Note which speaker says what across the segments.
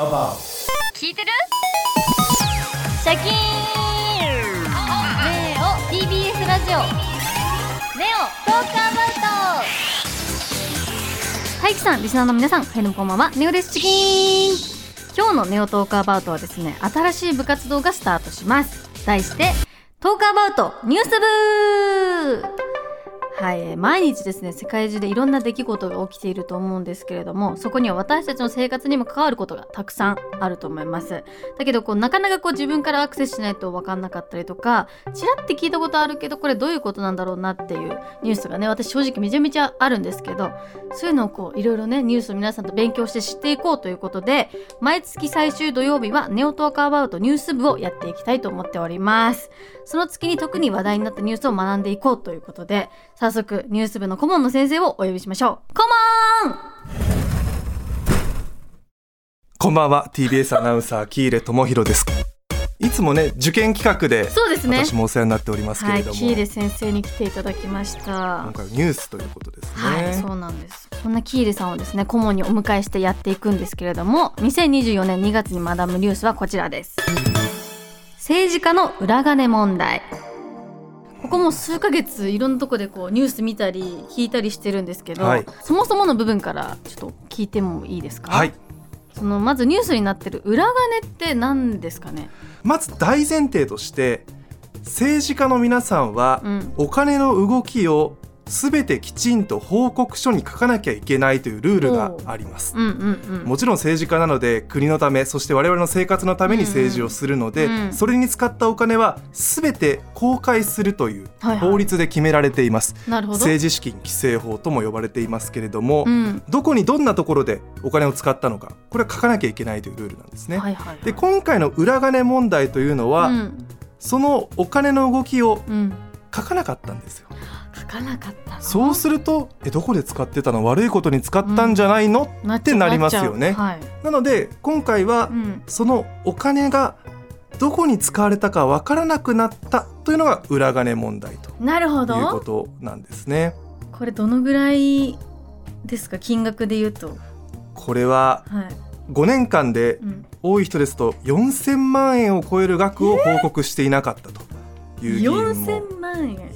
Speaker 1: about.
Speaker 2: 聞いてる？シャキーン！ネオ TBS ラジオ。ネオトークアバウト。はいきさんリスナーの皆さん。はいどうもこんばんは。ネオです。チキン。今日のネオトークアバウトはですね新しい部活動がスタートします。題してトークアバウトニュース部。はい、毎日ですね世界中でいろんな出来事が起きていると思うんですけれどもそこには私たちの生活にも関わることがたくさんあると思います。だけどこうなかなかこう自分からアクセスしないと分かんなかったりとかちらって聞いたことあるけどこれどういうことなんだろうなっていうニュースがね私正直めちゃめちゃあるんですけどそういうのをこういろいろねニュースを皆さんと勉強して知っていこうということで毎月最終土曜日はネオトークアバウトニュース部をやっていきたいと思っております。その月に特に話題になったニュースを学んでいこうということで早速ニュース部の顧問の先生をお呼びしましょう。顧問
Speaker 1: こんばんは。TBS アナウンサー喜入智弘です。いつもね受験企画で
Speaker 2: そうですね。
Speaker 1: 私もお世話になっておりますけ
Speaker 2: はい、
Speaker 1: れども、
Speaker 2: キーレ先生に来ていただきました。
Speaker 1: 今回はニュースということですね、
Speaker 2: はい、そうなんです。そんなキーレさんをですね、顧問にお迎えしてやっていくんですけれども、2024年2月に学ぶニュースはこちらです。政治家の裏金問題。ここも数ヶ月いろんなとこでこうニュース見たり聞いたりしてるんですけど、
Speaker 1: はい
Speaker 2: そもそもの部分からちょっと聞いてもいいですか？
Speaker 1: はい。
Speaker 2: そのまずニュースになってる裏金って何ですかね？
Speaker 1: まず大前提として政治家の皆さんは
Speaker 2: うん。
Speaker 1: お金の動きをすべてきちんと報告書に書かなきゃいけないというルールがあります。
Speaker 2: うんうんうん。
Speaker 1: もちろん政治家なので国のためそして我々の生活のために政治をするので、
Speaker 2: うんうん
Speaker 1: それに使ったお金は全て公開するという
Speaker 2: はいはい
Speaker 1: 法律で決められています、
Speaker 2: なるほど。
Speaker 1: 政治資金規正法とも呼ばれていますけれども、
Speaker 2: うん。
Speaker 1: どこにどんなところでお金を使ったのかこれは書かなきゃいけないというルールなんですね、
Speaker 2: はいはい、はい。
Speaker 1: で今回の裏金問題というのは、
Speaker 2: うん。
Speaker 1: そのお金の動きを
Speaker 2: うん。
Speaker 1: 書かなかったんですよ
Speaker 2: 書かなかったの？
Speaker 1: そうするとえどこで使ってたの？悪いことに使ったんじゃないの、
Speaker 2: なっ
Speaker 1: ってなりますよね
Speaker 2: はい。
Speaker 1: なので今回は
Speaker 2: うん。
Speaker 1: そのお金がどこに使われたかわからなくなったというのが裏金問題と
Speaker 2: なるほ
Speaker 1: いうこ
Speaker 2: ど。
Speaker 1: となんですね。
Speaker 2: これどのぐらいですか？金額で言うと。
Speaker 1: これは
Speaker 2: はい。
Speaker 1: 5年間で
Speaker 2: うん。
Speaker 1: 多い人ですと4000万円を超える額を報告していなかったという議員も。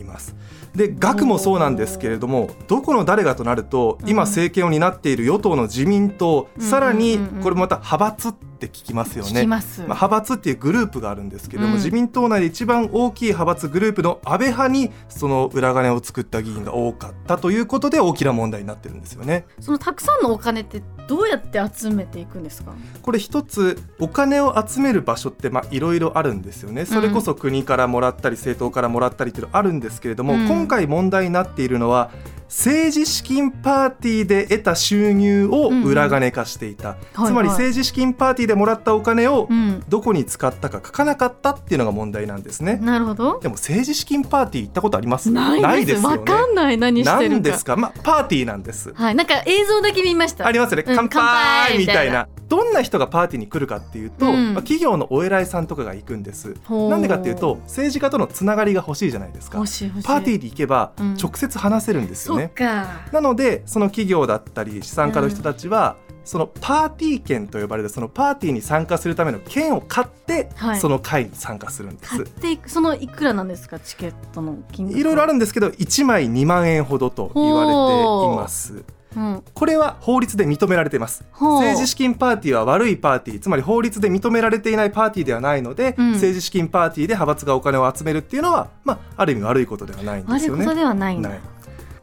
Speaker 1: います。で額もそうなんですけれどもどこの誰がとなると
Speaker 2: うん。
Speaker 1: 今政権を担っている与党の自民党
Speaker 2: うん。
Speaker 1: さらにこれまた派閥って聞きますよね。
Speaker 2: ま
Speaker 1: あ、派閥っていうグループがあるんですけれども、
Speaker 2: うん
Speaker 1: 自民党内で一番大きい派閥グループの安倍派にその裏金を作った議員が多かったということで大きな問題になってるんですよね。
Speaker 2: そのたくさんのお金ってどうやって集めていくんですか？
Speaker 1: これ一つお金を集める場所ってまあいろいろあるんですよね。それこそ国からもらったり政党からもらったりっていうのあるんですけれども、
Speaker 2: うん
Speaker 1: 今回問題になっているのは政治資金パーティーで得た収入を裏金化していた、
Speaker 2: はい
Speaker 1: つまり政治資金パーティーでもらったお金を
Speaker 2: うん。
Speaker 1: どこに使ったか書かなかったっていうのが問題なんですね。
Speaker 2: なるほど。
Speaker 1: でも政治資金パーティー行ったことあります？
Speaker 2: ないです。
Speaker 1: よね
Speaker 2: わかんない何してる
Speaker 1: んですか？まあパーティーなんです
Speaker 2: はい。なんか映像だけ見ました。
Speaker 1: ありますよね、乾杯みたいなどんな人がパーティーに来るかっていうと、
Speaker 2: うん。
Speaker 1: まあ、企業のお偉いさんとかが行くんです。なんでかっていうと政治家とのつながりが欲しいじゃないですか。パーティーに行けば
Speaker 2: うん。
Speaker 1: 直接話せるんですよね、
Speaker 2: か。
Speaker 1: なのでその企業だったり資産家の人たちは、そのパーティー券と呼ばれるそのパーティーに参加するための券を買って、
Speaker 2: はい。
Speaker 1: その会に参加するんです。
Speaker 2: 買っていくそのいくらなんですか？チケットの金額。
Speaker 1: いろいろあ
Speaker 2: る。
Speaker 1: るんですけど1枚2万円ほどと言われています
Speaker 2: うん。
Speaker 1: これは法律で認められています。政治資金パーティーは悪いパーティーつまり法律で認められていないパーティーではないので、
Speaker 2: うん。
Speaker 1: 政治資金パーティーで派閥がお金を集めるっていうのは、まあ、ある意味悪いことではないんですよね。
Speaker 2: 悪いことではないんだ。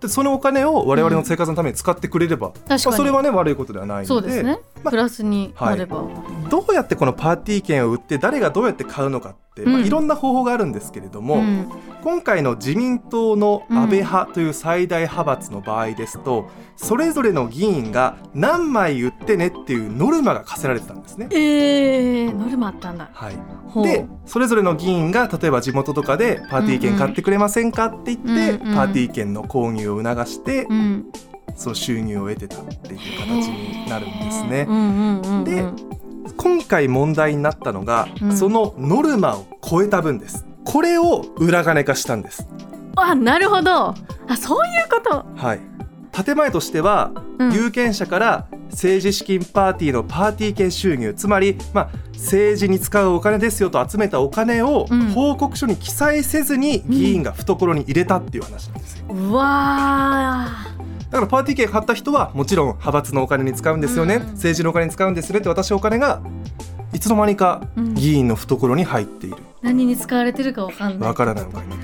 Speaker 1: でそのお金を我々の生活のために使ってくれれば、
Speaker 2: 確かに。
Speaker 1: まあそれはね悪いことではないので
Speaker 2: ね。
Speaker 1: まあ
Speaker 2: プラスになれば。
Speaker 1: どうやってこのパーティー券を売って誰がどうやって買うのかって、まあ
Speaker 2: うん
Speaker 1: いろんな方法があるんですけれども、
Speaker 2: うん
Speaker 1: 今回の自民党の安倍派という最大派閥の場合ですと、それぞれの議員が何枚売ってねっていうノルマが課せられてたんですね。
Speaker 2: えー、ノルマあったんだ。
Speaker 1: はい、でそれぞれの議員が例えば地元とかでパーティー券買ってくれませんかって言って、
Speaker 2: うんうん
Speaker 1: パーティー券の購入を促して、
Speaker 2: うん。
Speaker 1: その収入を得てたっていう形になるんですね
Speaker 2: う。んうんうんうん。
Speaker 1: で今回問題になったのが、
Speaker 2: うん
Speaker 1: そのノルマを超えた分です。これを裏金化したんです。
Speaker 2: あ、なるほど。あ、そういうこと。
Speaker 1: はい。建前としては、
Speaker 2: うん
Speaker 1: 有権者から政治資金パーティーのパーティー券収入つまり、まあ、政治に使うお金ですよと集めたお金を
Speaker 2: うん
Speaker 1: 報告書に記載せずに議員が懐に入れたっていう話なんですよ
Speaker 2: うわ
Speaker 1: だからパーティー券買った人はもちろん派閥のお金に使うんですよね、
Speaker 2: うん。
Speaker 1: 政治のお金に使うんですねって私お金がいつの間にか
Speaker 2: うん。
Speaker 1: 議員の懐に入っている、
Speaker 2: ー何に使われてるかわかんない。
Speaker 1: わからないお金。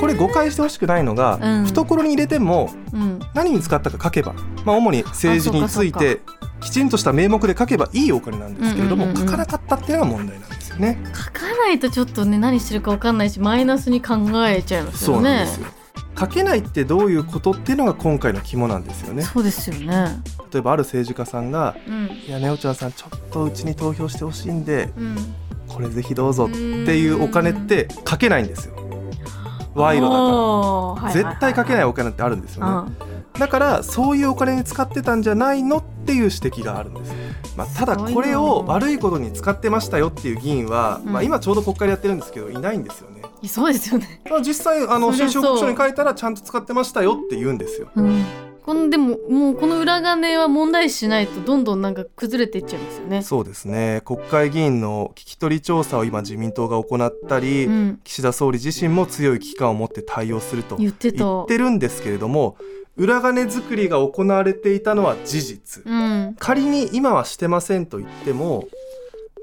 Speaker 1: これ誤解してほしくないのが、
Speaker 2: うん。
Speaker 1: 懐に入れても
Speaker 2: うん。
Speaker 1: 何に使ったか書けば、まあ、主に政治につい
Speaker 2: あ
Speaker 1: てきちんとした名目で書けばいいお金なんですけれども、
Speaker 2: うんうんうんうん。
Speaker 1: 書かなかったっていうのが問題なんですよね。
Speaker 2: 書かないとちょっとね何してるかわかんないしマイナスに考えちゃいます
Speaker 1: そう
Speaker 2: よね
Speaker 1: なんですよ書けないってどういうことっていうのが今回の肝なんですよね。
Speaker 2: そうですよね。
Speaker 1: 例えばある政治家さんが
Speaker 2: うん「
Speaker 1: いやねおちゃんさんちょっとうちに投票してほしいんで
Speaker 2: うん。
Speaker 1: これぜひどうぞ」っていうお金って書けないんですよ。賄賂だから。絶対書けないお金ってあるんですよね。だからそういうお金に使ってたんじゃないのっていう指摘があるんです、まあ、ただこれを悪いことに使ってましたよっていう議員は、
Speaker 2: うん。
Speaker 1: まあ、今ちょうど国会でやってるんですけどいないんですよね、
Speaker 2: そうですよね。
Speaker 1: まあ、実際あの収支報告書に書いたらちゃんと使ってましたよって言うんですよ。
Speaker 2: うん。このでももうこの裏金は問題視しないとどんどんなんか崩れていっちゃいますよね。
Speaker 1: そうですね。国会議員の聞き取り調査を今自民党が行ったり、
Speaker 2: うん。
Speaker 1: 岸田総理自身も強い危機感を持って対応すると
Speaker 2: 言ってた。
Speaker 1: 言ってるんですけれども裏金作りが行われていたのは事実、
Speaker 2: うん。
Speaker 1: 仮に今はしてませんと言っても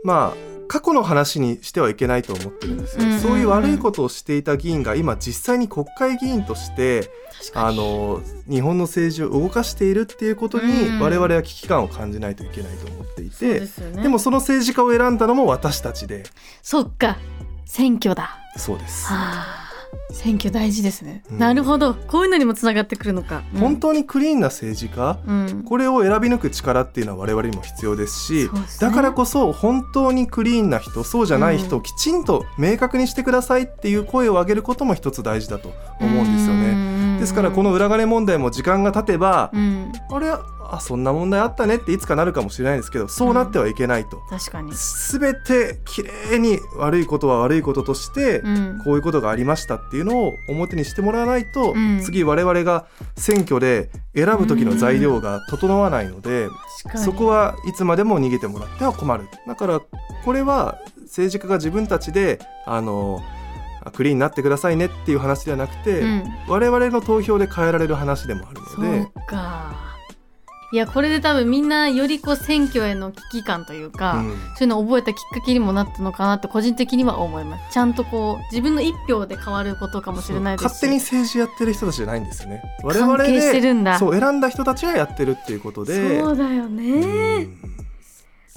Speaker 1: まあ過去の話にしてはいけないと思ってるんですよ、
Speaker 2: うんうんうん。
Speaker 1: そういう悪いことをしていた議員が今実際に国会議員としてあの日本の政治を動かしているっていうことに
Speaker 2: うん。
Speaker 1: 我々は危機感を感じないといけないと思ってい
Speaker 2: そう
Speaker 1: て、
Speaker 2: でね。
Speaker 1: でもその政治家を選んだのも私たちで。
Speaker 2: そっか。選挙だ。
Speaker 1: そうです、
Speaker 2: はあ選挙大事ですね、
Speaker 1: うん。
Speaker 2: なるほど。こういうのにもつながってくるのか、うん。
Speaker 1: 本当にクリーンな政治家
Speaker 2: うん。
Speaker 1: これを選び抜く力っていうのは我々にも必要ですし
Speaker 2: ね。
Speaker 1: だからこそ本当にクリーンな人そうじゃない人
Speaker 2: う
Speaker 1: をきちんと明確にしてくださいっていう声を上げることも一つ大事だと思うんですよね。
Speaker 2: ね
Speaker 1: ですからこの裏金問題も時間が経てば、
Speaker 2: うん。
Speaker 1: あれ？あそんな問題あったねっていつかなるかもしれないですけどそうなってはいけないと。
Speaker 2: 確かに。
Speaker 1: 全てきれいに悪いことは悪いこととして、
Speaker 2: うん。
Speaker 1: こういうことがありましたっていうのを表にしてもらわないと、
Speaker 2: うん。
Speaker 1: 次我々が選挙で選ぶ時の材料が整わないので、そこはいつまでも逃げてもらっては困る。だからこれは政治家が自分たちであのあクリーンになってくださいねっていう話ではなくて、
Speaker 2: うん。
Speaker 1: 我々の投票で変えられる話でもある
Speaker 2: そ
Speaker 1: ので
Speaker 2: うかいやこれで多分みんなよりこう選挙への危機感というか、
Speaker 1: うん。
Speaker 2: そういうのを覚えたきっかけにもなったのかなって個人的には思います。ちゃんとこう自分の一票で変わることかもしれないですし。
Speaker 1: 勝手に政治やってる人たちじゃないんですよね。我々
Speaker 2: 関係して
Speaker 1: で
Speaker 2: るんだ。
Speaker 1: そう選んだ人たちがやってるっていうことで。
Speaker 2: そうだよね。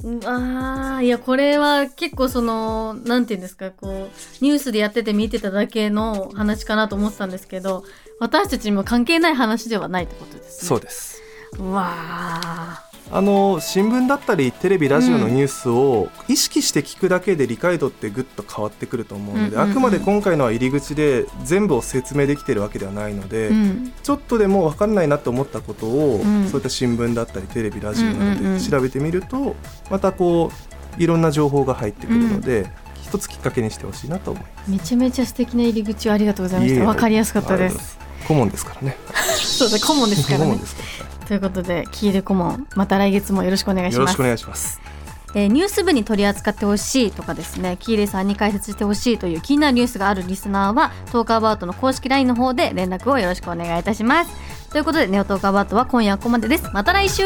Speaker 1: うん。
Speaker 2: あーいやこれは結構そのなんていうんですかこうニュースでやってて見てただけの話かなと思ってたんですけど私たちにも関係ない話ではないってことですね。
Speaker 1: そうです。
Speaker 2: うわあ
Speaker 1: あの新聞だったりテレビラジオのニュースを意識して聞くだけで理解度ってぐっと変わってくると思うので、
Speaker 2: うんうんうん。
Speaker 1: あくまで今回のは入り口で全部を説明できてるわけではないので、
Speaker 2: うん。
Speaker 1: ちょっとでも分かんないなと思ったことを、
Speaker 2: うん。
Speaker 1: そういった新聞だったりテレビラジオな
Speaker 2: うんうんうん。
Speaker 1: どで調べてみると、またこういろんな情報が入ってくるので、一つきっかけにしてほしいなと思います。
Speaker 2: めちゃめちゃ素敵な入り口をありがとうございました。わかりやすかったで
Speaker 1: す。顧問ですからね。
Speaker 2: そうだ顧問ですからね。
Speaker 1: 顧問ですから
Speaker 2: ということでキール顧問また来月もよろしくお願いします。
Speaker 1: よろしくお願いします。
Speaker 2: えーニュース部に取り扱ってほしいとかですねキーレイさんに解説してほしいという気になるニュースがあるリスナーはトークアバウトの公式 LINE の方で連絡をよろしくお願いいたします。ということでネオトークアバウトは今夜はここまでです。また来週